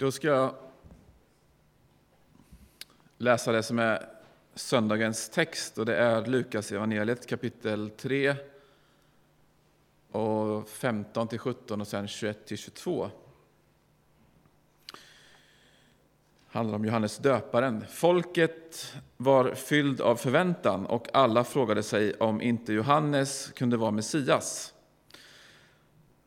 Då ska jag läsa det som är söndagens text och det är Lukas evangeliet kapitel 3 och 15 till 17 och sen 21 till 22. handlar om Johannes döparen. Folket var fylld av förväntan och alla frågade sig om inte Johannes kunde vara Messias.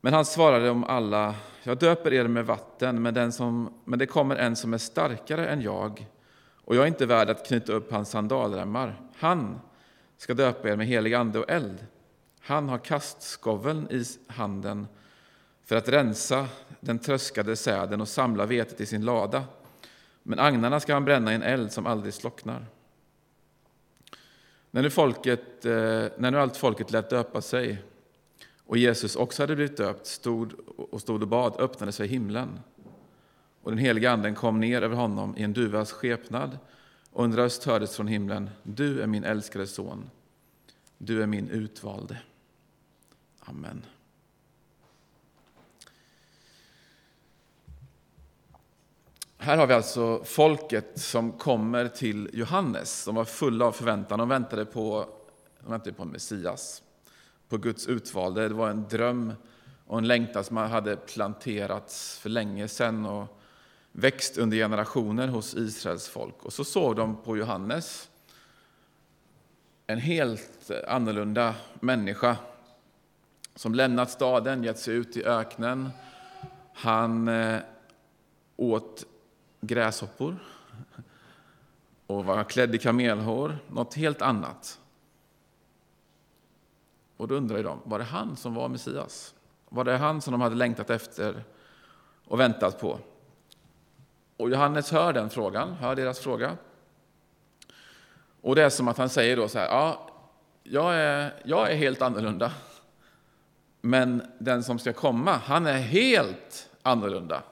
Men han svarade om alla, jag döper er med vatten, men, den som, men det kommer en som är starkare än jag, och jag är inte värd att knyta upp hans sandalremmar. Han ska döpa er med helig ande och eld. Han har kastskoveln i handen för att rensa den tröskade säden och samla vetet i sin lada. Men agnarna ska han bränna i en eld som aldrig slocknar. När nu, folket, eh, när nu allt folket lät döpa sig och Jesus också hade blivit döpt stod och stod och bad öppnade sig himlen. Och den heliga anden kom ner över honom i en duvas skepnad och en röst hördes från himlen. Du är min älskade son. Du är min utvalde. Amen. Här har vi alltså folket som kommer till Johannes. De var fulla av förväntan. De väntade på, de väntade på Messias på Guds utvalde. Det var en dröm och en längtan som hade planterats för länge sedan och växt under generationer hos Israels folk. Och så såg de på Johannes, en helt annorlunda människa som lämnat staden, gett sig ut i öknen. Han eh, åt gräshoppor och var klädd i kamelhår, något helt annat. Och då undrar de, var det han som var Messias? Var det han som de hade längtat efter och väntat på? Och Johannes hör den frågan, hör deras fråga. Och det är som att han säger då så här, ja, jag är, jag är helt annorlunda. Men den som ska komma, han är helt annorlunda.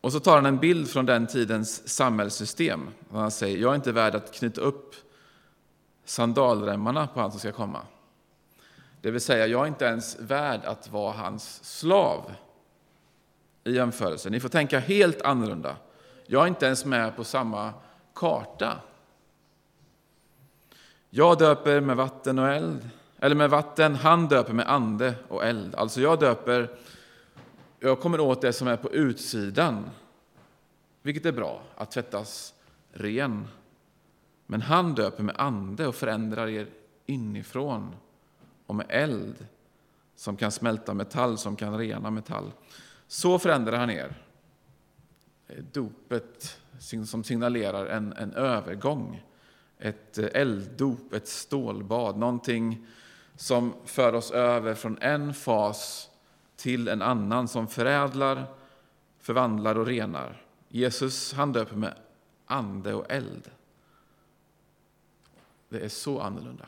Och så tar han en bild från den tidens samhällssystem. Han säger, jag är inte värd att knyta upp sandalremmarna på han som ska komma. Det vill säga, jag är inte ens värd att vara hans slav i jämförelse. Ni får tänka helt annorlunda. Jag är inte ens med på samma karta. Jag döper med vatten och eld, eller med vatten, han döper med ande och eld. Alltså jag döper, jag kommer åt det som är på utsidan, vilket är bra, att tvättas ren men han döper med ande och förändrar er inifrån och med eld som kan smälta metall, som kan rena metall. Så förändrar han er. Eh, dopet som signalerar en, en övergång. Ett eh, elddop, ett stålbad, någonting som för oss över från en fas till en annan, som förädlar, förvandlar och renar. Jesus han döper med ande och eld. Det är så annorlunda.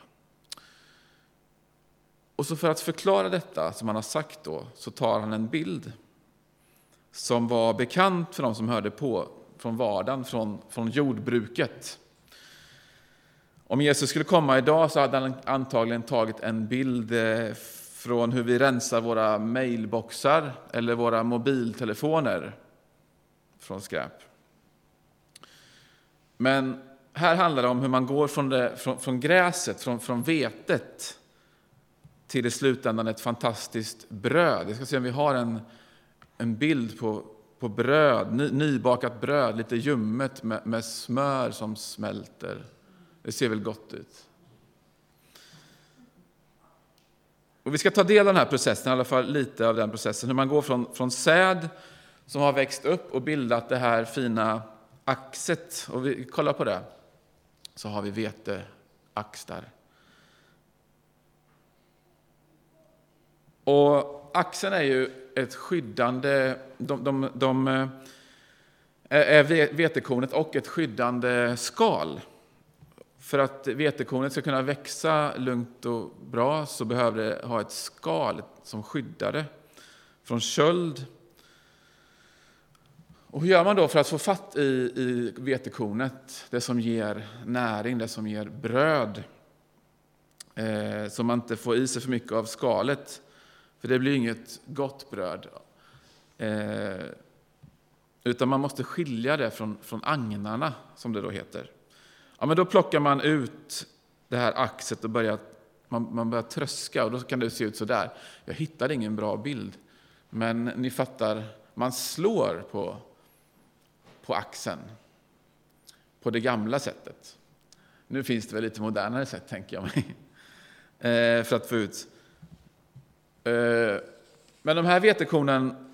Och så för att förklara detta som han har sagt då, så tar han en bild som var bekant för de som hörde på från vardagen, från, från jordbruket. Om Jesus skulle komma idag så hade han antagligen tagit en bild eh, från hur vi rensar våra mailboxar eller våra mobiltelefoner från skräp. Men här handlar det om hur man går från, det, från, från gräset, från, från vetet till i slutändan ett fantastiskt bröd. Jag ska se om vi har en, en bild på, på bröd, ny, nybakat bröd, lite ljummet med, med smör som smälter. Det ser väl gott ut? Och vi ska ta del av den här processen, i alla fall lite av den processen, hur man går från, från säd som har växt upp och bildat det här fina axet. Och vi kollar på det så har vi veteaxlar. Och axeln är ju ett skyddande... De, de, de eh, är vetekornet och ett skyddande skal. För att vetekornet ska kunna växa lugnt och bra så behöver det ha ett skal som skyddar det från köld, och hur gör man då för att få fatt i, i vetekornet, det som ger näring, det som ger bröd? Eh, så man inte får i sig för mycket av skalet, för det blir inget gott bröd. Eh, utan man måste skilja det från, från agnarna, som det då heter. Ja, men då plockar man ut det här axet och börjar, man, man börjar tröska och då kan det se ut så där. Jag hittade ingen bra bild, men ni fattar, man slår på, på axeln på det gamla sättet. Nu finns det väl lite modernare sätt, tänker jag mig, eh, för att få ut. Eh, men de här vetekornen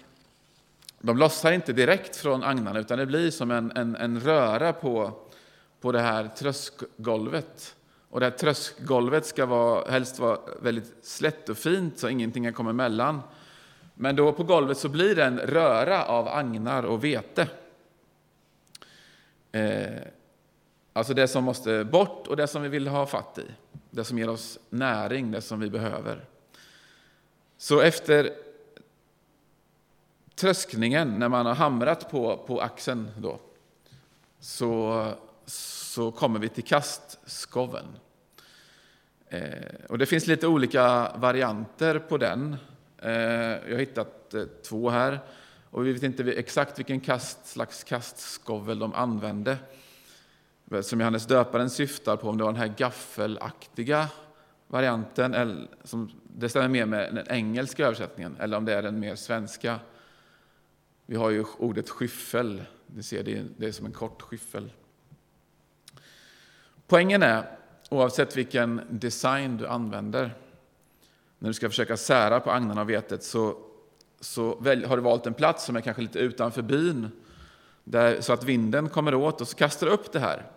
de lossar inte direkt från agnarna, utan det blir som en, en, en röra på, på det här tröskgolvet. Och det här tröskgolvet ska vara, helst vara väldigt slätt och fint, så ingenting kan komma emellan. Men då på golvet så blir det en röra av agnar och vete. Eh, alltså det som måste bort och det som vi vill ha fatt i. Det som ger oss näring, det som vi behöver. Så efter tröskningen, när man har hamrat på, på axeln, då, så, så kommer vi till kastskoveln. Eh, och det finns lite olika varianter på den. Eh, jag har hittat eh, två här. Och vi vet inte exakt vilken kast, slags kastskovel de använde. Eh, som Johannes döparen syftar på, om det var den här gaffelaktiga varianten, eller, som, det stämmer mer med den engelska översättningen, eller om det är den mer svenska vi har ju ordet skyffel. Ni ser, det är som en kort skyffel. Poängen är, oavsett vilken design du använder, när du ska försöka sära på agnarna och vetet, så, så har du valt en plats som är kanske lite utanför byn, där, så att vinden kommer åt och så kastar du upp det här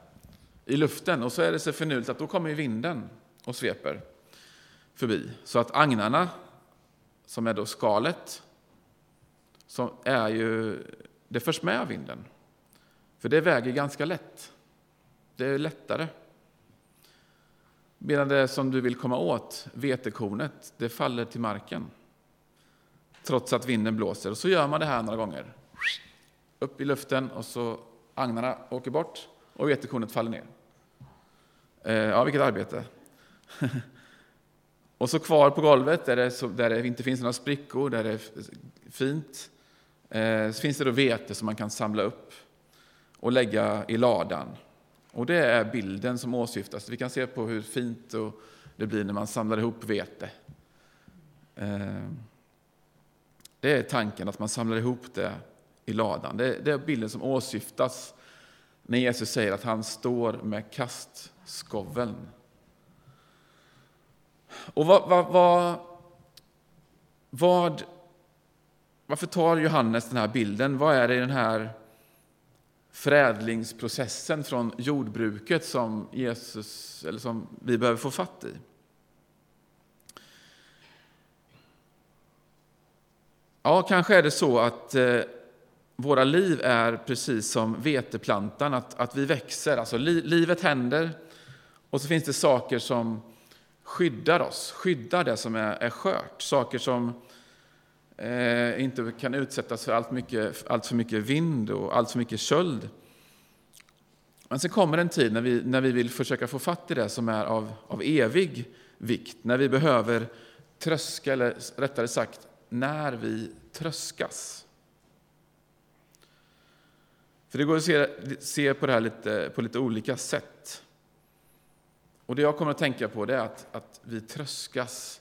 i luften. Och så är det så finurligt att då kommer vinden och sveper förbi. Så att agnarna, som är då skalet, som är ju, det förs med av vinden. För det väger ganska lätt. Det är lättare. Medan det som du vill komma åt, vetekornet, det faller till marken. Trots att vinden blåser. Och så gör man det här några gånger. Upp i luften och så agnarna åker bort och vetekornet faller ner. Eh, ja, vilket arbete. och så kvar på golvet där det, där det inte finns några sprickor, där det är fint. Eh, så finns det då vete som man kan samla upp och lägga i ladan. Och det är bilden som åsyftas. Vi kan se på hur fint det blir när man samlar ihop vete. Eh, det är tanken att man samlar ihop det i ladan. Det är bilden som åsyftas när Jesus säger att han står med kastskoveln. Och vad, vad, vad, vad varför tar Johannes den här bilden? Vad är det i den här förädlingsprocessen från jordbruket som, Jesus, eller som vi behöver få fatt i? Ja, kanske är det så att eh, våra liv är precis som veteplantan, att, att vi växer. Alltså li, livet händer och så finns det saker som skyddar oss, skyddar det som är, är skört. Saker som eh, inte kan utsättas för allt, mycket, allt för mycket vind och allt för mycket köld. Men sen kommer en tid när vi, när vi vill försöka få fatt i det som är av, av evig vikt, när vi behöver tröska, eller rättare sagt, när vi tröskas. För det går att se, se på det här lite, på lite olika sätt. Och det jag kommer att tänka på det är att, att vi tröskas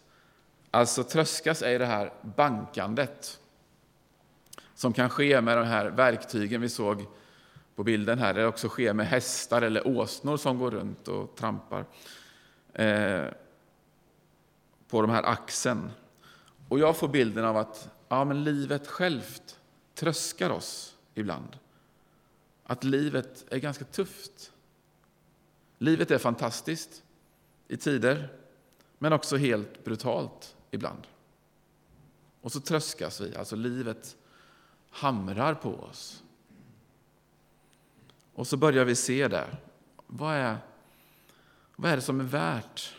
Alltså tröskas är det här bankandet som kan ske med de här verktygen vi såg på bilden här. Det också sker med hästar eller åsnor som går runt och trampar eh, på de här axeln. Och jag får bilden av att ja, men livet självt tröskar oss ibland. Att livet är ganska tufft. Livet är fantastiskt i tider, men också helt brutalt ibland. Och så tröskas vi, alltså livet hamrar på oss. Och så börjar vi se där, vad är, vad är det som är värt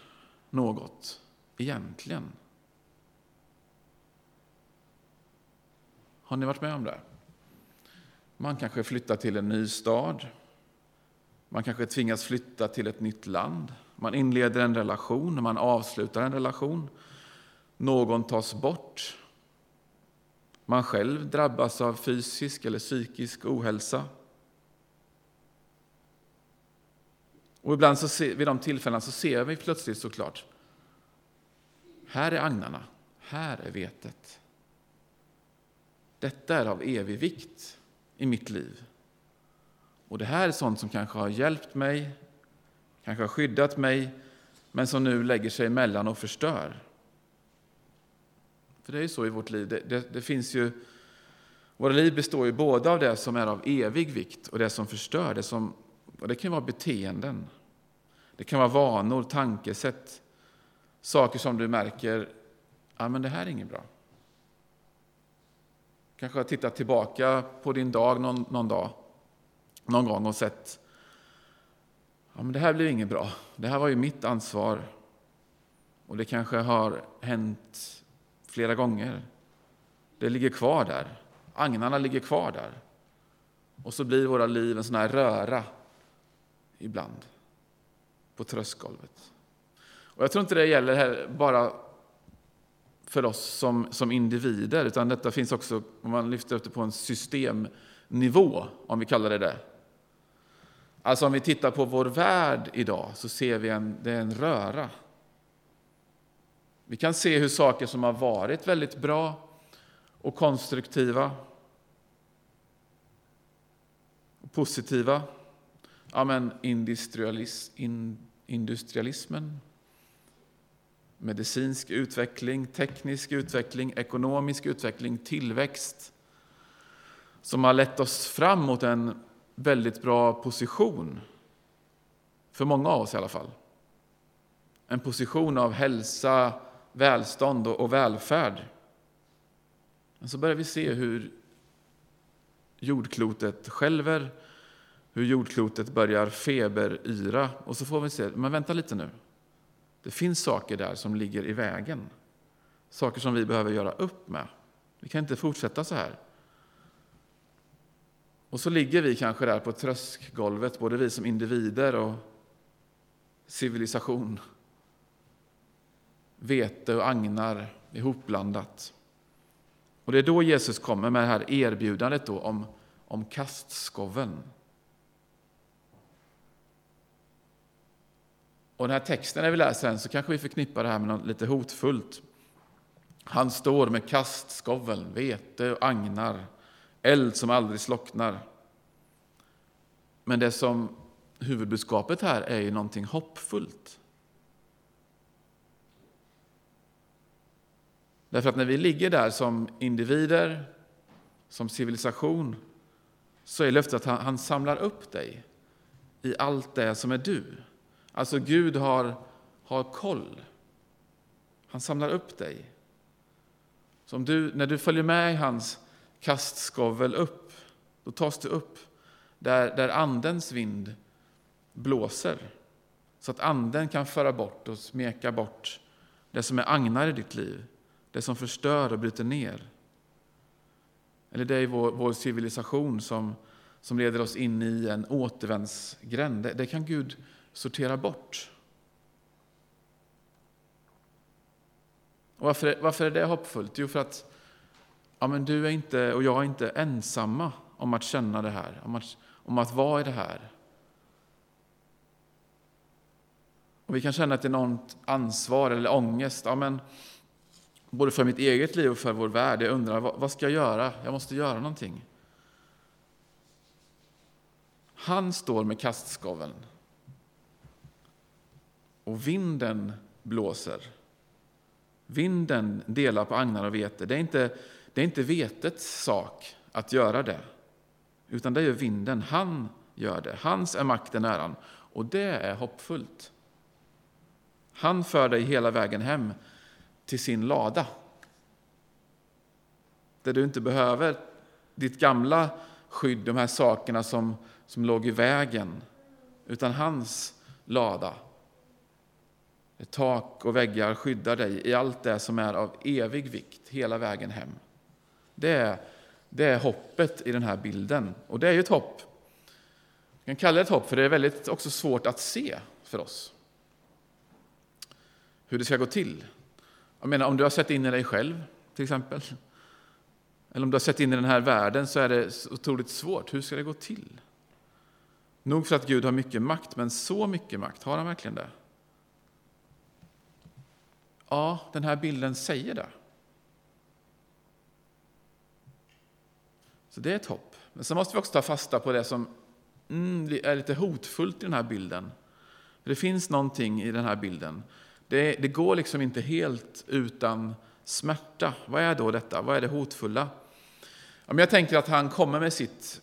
något egentligen? Har ni varit med om det? Man kanske flyttar till en ny stad. Man kanske tvingas flytta till ett nytt land. Man inleder en relation, man avslutar en relation. Någon tas bort. man själv drabbas av fysisk eller psykisk ohälsa. Och ibland så ser, vid de tillfällena så ser vi plötsligt såklart, här är agnarna, här är vetet. Detta är av evig vikt i mitt liv. Och det här är sånt som kanske har hjälpt mig, kanske har skyddat mig, men som nu lägger sig emellan och förstör. För det är ju så i vårt liv. Det, det, det, finns ju, våra liv består ju både av det som är av evig vikt och det som förstör. Det, som, och det kan vara beteenden. Det kan vara vanor, tankesätt. Saker som du märker, ja men det här är inget bra. Kanske har tittat tillbaka på din dag någon, någon dag, någon gång och sett, ja men det här blir inget bra. Det här var ju mitt ansvar. Och det kanske har hänt flera gånger. Det ligger kvar där. Agnarna ligger kvar där. Och så blir våra liv en sån här röra ibland på tröskgolvet. Och jag tror inte det gäller bara för oss som, som individer, utan detta finns också om man lyfter upp det på en systemnivå, om vi kallar det det. Alltså om vi tittar på vår värld idag så ser vi en, det är en röra. Vi kan se hur saker som har varit väldigt bra och konstruktiva och positiva, ja men industrialis, in, industrialismen, medicinsk utveckling, teknisk utveckling, ekonomisk utveckling, tillväxt som har lett oss fram mot en väldigt bra position, för många av oss i alla fall. En position av hälsa, välstånd och välfärd. Men så börjar vi se hur jordklotet skälver, hur jordklotet börjar feberyra. Och så får vi se, men vänta lite nu. Det finns saker där som ligger i vägen. Saker som vi behöver göra upp med. Vi kan inte fortsätta så här. Och så ligger vi kanske där på tröskgolvet, både vi som individer och civilisation vete och agnar ihopblandat. Och det är då Jesus kommer med det här erbjudandet då om, om kastskoveln. Och den här texten, när vi läser den, så kanske vi förknippar det här med något lite hotfullt. Han står med kastskoveln, vete och agnar, eld som aldrig slocknar. Men det som huvudbudskapet här är ju någonting hoppfullt. Därför att när vi ligger där som individer, som civilisation, så är löftet att han, han samlar upp dig i allt det som är du. Alltså Gud har, har koll. Han samlar upp dig. Som du, när du följer med i hans kastskovel upp, då tas du upp där, där Andens vind blåser. Så att Anden kan föra bort och smeka bort det som är agnar i ditt liv det som förstör och bryter ner. Eller det är vår, vår civilisation som, som leder oss in i en återvändsgränd. Det, det kan Gud sortera bort. Och varför, varför är det hoppfullt? Jo, för att ja, men du är inte, och jag är inte ensamma om att känna det här, om att, om att vara i det här. Och vi kan känna ett enormt ansvar eller ångest. Ja, men både för mitt eget liv och för vår värld. Jag undrar, vad ska jag göra? Jag måste göra någonting. Han står med kastskoveln. Och vinden blåser. Vinden delar på agnar och vete. Det är inte, det är inte vetets sak att göra det, utan det gör vinden. Han gör det. Hans är makten och äran. Och det är hoppfullt. Han för dig hela vägen hem till sin lada. Där du inte behöver ditt gamla skydd, de här sakerna som, som låg i vägen, utan hans lada. Tak och väggar skyddar dig i allt det som är av evig vikt hela vägen hem. Det är, det är hoppet i den här bilden. Och det är ju ett hopp. Vi kan kalla det ett hopp, för det är väldigt också svårt att se för oss. Hur det ska gå till. Jag menar, om du har sett in i dig själv, till exempel. eller om du har sett in i den här världen så är det otroligt svårt. Hur ska det gå till? Nog för att Gud har mycket makt, men så mycket makt, har han verkligen det? Ja, den här bilden säger det. Så det är ett hopp. Men så måste vi också ta fasta på det som mm, är lite hotfullt i den här bilden. För det finns någonting i den här bilden. Det, det går liksom inte helt utan smärta. Vad är då detta? Vad är det hotfulla? Om jag tänker att han kommer med sitt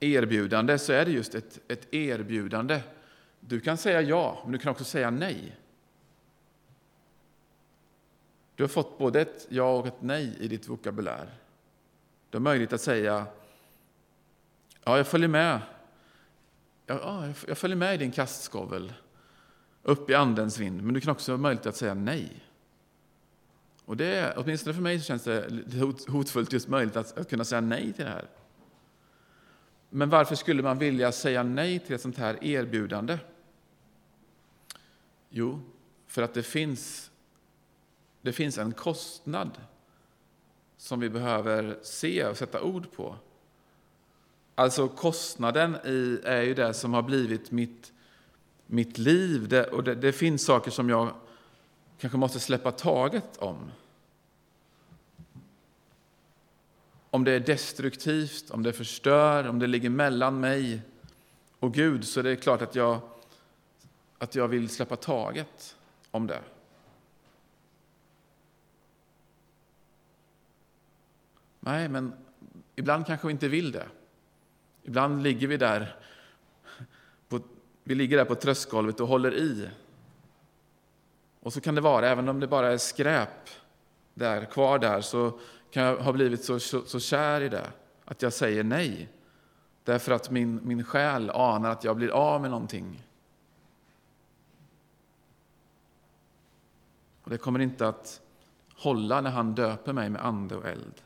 erbjudande så är det just ett, ett erbjudande. Du kan säga ja, men du kan också säga nej. Du har fått både ett ja och ett nej i ditt vokabulär. Du har möjlighet att säga ja, jag följer med. Ja, jag följer med i din kastskovel upp i andens vind, men du kan också ha möjlighet att säga nej. Och det, åtminstone för mig så känns det hotfullt just möjligt att, att kunna säga nej till det här. Men varför skulle man vilja säga nej till ett sånt här erbjudande? Jo, för att det finns, det finns en kostnad som vi behöver se och sätta ord på. Alltså kostnaden i, är ju det som har blivit mitt, mitt liv. Det, och det, det finns saker som jag kanske måste släppa taget om. Om det är destruktivt, om det förstör, om det ligger mellan mig och Gud så är det klart att jag, att jag vill släppa taget om det. Nej, men ibland kanske vi inte vill det. Ibland ligger vi där på, vi ligger där på tröstgolvet och håller i. Och så kan det vara, även om det bara är skräp där, kvar där, så kan jag ha blivit så, så, så kär i det att jag säger nej. Därför att min, min själ anar att jag blir av med någonting. Och det kommer inte att hålla när han döper mig med ande och eld.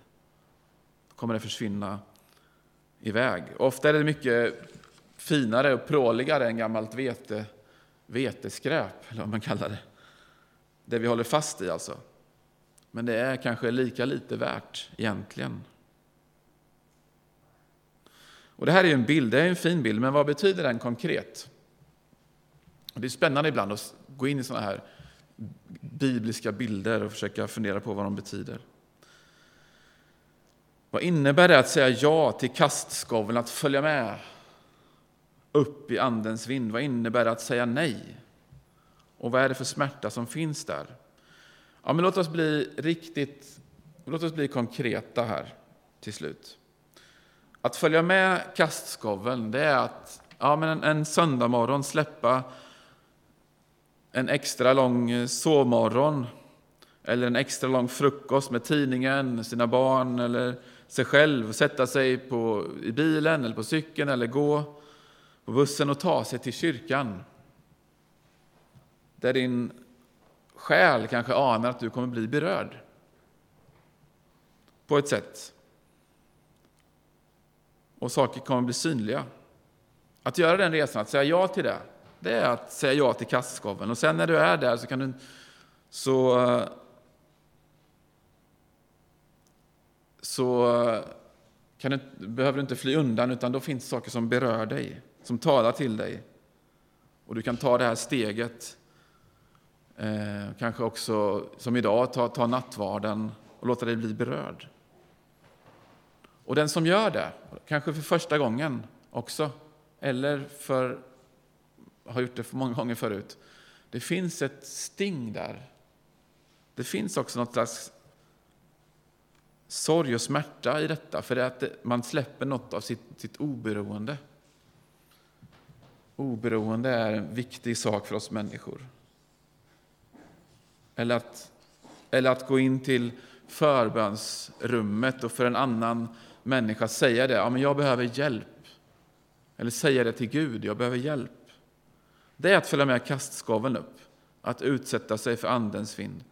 Kommer det försvinna iväg. Ofta är det mycket finare och pråligare än gammalt vete, veteskräp, eller vad man kallar det. Det vi håller fast i alltså. Men det är kanske lika lite värt egentligen. Och Det här är en bild, det är en fin bild, men vad betyder den konkret? det är spännande ibland att gå in i sådana här bibliska bilder och försöka fundera på vad de betyder. Vad innebär det att säga ja till kastskoveln, att följa med upp i Andens vind? Vad innebär det att säga nej? Och vad är det för smärta som finns där? Ja, men låt oss bli riktigt låt oss bli konkreta här till slut. Att följa med kastskoveln, det är att ja, men en, en söndag släppa en extra lång eh, sovmorgon eller en extra lång frukost med tidningen, sina barn eller sig själv, sätta sig på, i bilen eller på cykeln eller gå på bussen och ta sig till kyrkan. Där din själ kanske anar att du kommer bli berörd. På ett sätt. Och saker kommer bli synliga. Att göra den resan, att säga ja till det, det är att säga ja till kastskoveln. Och sen när du är där så kan du så så kan du, behöver du inte fly undan, utan då finns saker som berör dig, som talar till dig. Och du kan ta det här steget, eh, kanske också som idag, ta, ta nattvarden och låta dig bli berörd. Och den som gör det, kanske för första gången också, eller för, har gjort det för många gånger förut, det finns ett sting där. Det finns också något slags sorg och smärta i detta, för det är att man släpper något av sitt, sitt oberoende. Oberoende är en viktig sak för oss människor. Eller att, eller att gå in till förbönsrummet och för en annan människa säga det, ja, men jag behöver hjälp. Eller säga det till Gud, jag behöver hjälp. Det är att följa med kastskoveln upp, att utsätta sig för Andens vind.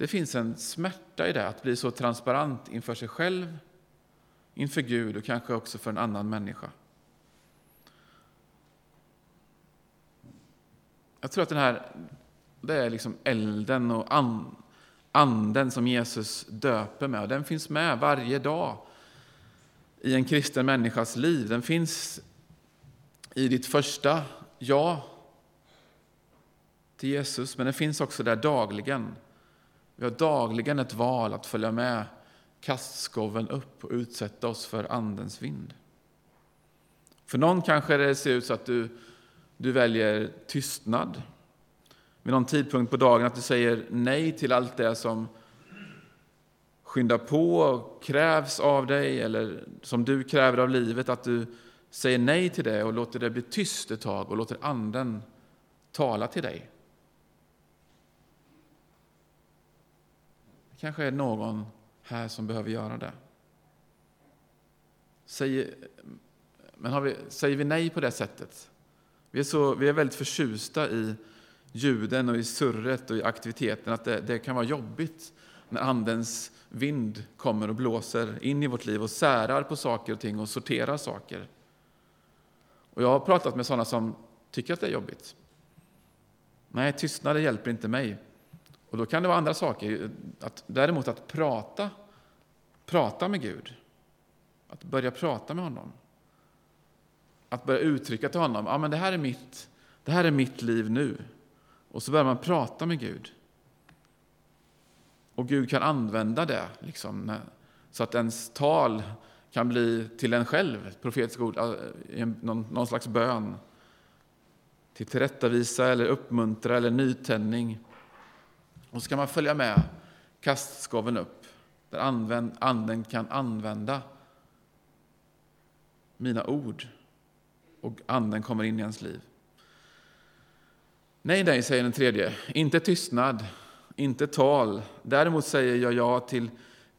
Det finns en smärta i det, att bli så transparent inför sig själv, inför Gud och kanske också för en annan människa. Jag tror att den här, det är liksom elden och an, anden som Jesus döper med. Den finns med varje dag i en kristen människas liv. Den finns i ditt första ja till Jesus, men den finns också där dagligen. Vi har dagligen ett val att följa med kastskoven upp och utsätta oss för Andens vind. För någon kanske det ser ut så att du, du väljer tystnad vid någon tidpunkt på dagen, att du säger nej till allt det som skyndar på och krävs av dig eller som du kräver av livet, att du säger nej till det och låter det bli tyst ett tag och låter Anden tala till dig. Kanske är någon här som behöver göra det. Säger, men vi, säger vi nej på det sättet? Vi är, så, vi är väldigt förtjusta i ljuden och i surret och i aktiviteten att det, det kan vara jobbigt när Andens vind kommer och blåser in i vårt liv och särar på saker och ting och sorterar saker. Och jag har pratat med sådana som tycker att det är jobbigt. Nej, tystnad hjälper inte mig. Och då kan det vara andra saker. Att, däremot att prata, prata med Gud. Att börja prata med honom. Att börja uttrycka till honom, ja men det här är mitt, det här är mitt liv nu. Och så börjar man prata med Gud. Och Gud kan använda det, liksom, så att ens tal kan bli till en själv, profetisk ord, eh, någon, någon slags bön. Till tillrättavisa, eller uppmuntra eller nytändning. Och så kan man följa med kastskaven upp, där använd, anden kan använda mina ord och anden kommer in i ens liv. Nej, nej, säger den tredje. Inte tystnad, inte tal. Däremot säger jag ja till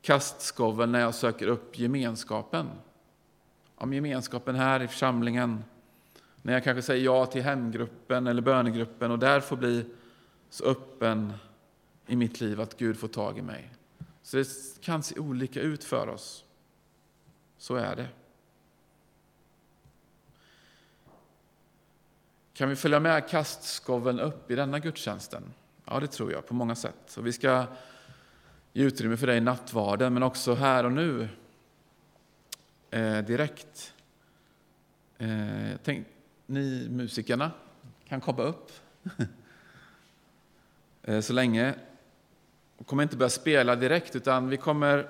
kastskoveln när jag söker upp gemenskapen. Om gemenskapen här i församlingen. När jag kanske säger ja till hemgruppen eller bönegruppen och där får bli så öppen i mitt liv att Gud får tag i mig. Så det kan se olika ut för oss. Så är det. Kan vi följa med kastskoveln upp i denna gudstjänsten? Ja, det tror jag, på många sätt. Och vi ska ge utrymme för det i nattvarden, men också här och nu, eh, direkt. Eh, tänk, ni musikerna kan komma upp eh, så länge. Vi kommer inte börja spela direkt, utan vi kommer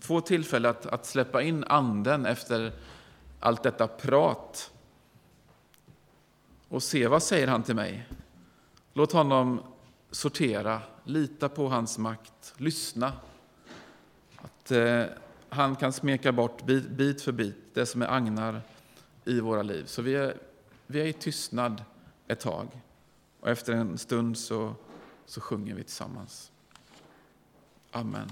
få tillfälle att, att släppa in anden efter allt detta prat och se vad säger han till mig. Låt honom sortera, lita på hans makt, lyssna. Att eh, han kan smeka bort bit, bit, för bit det som är agnar i våra liv. Så vi är, vi är i tystnad ett tag och efter en stund så, så sjunger vi tillsammans. Amen.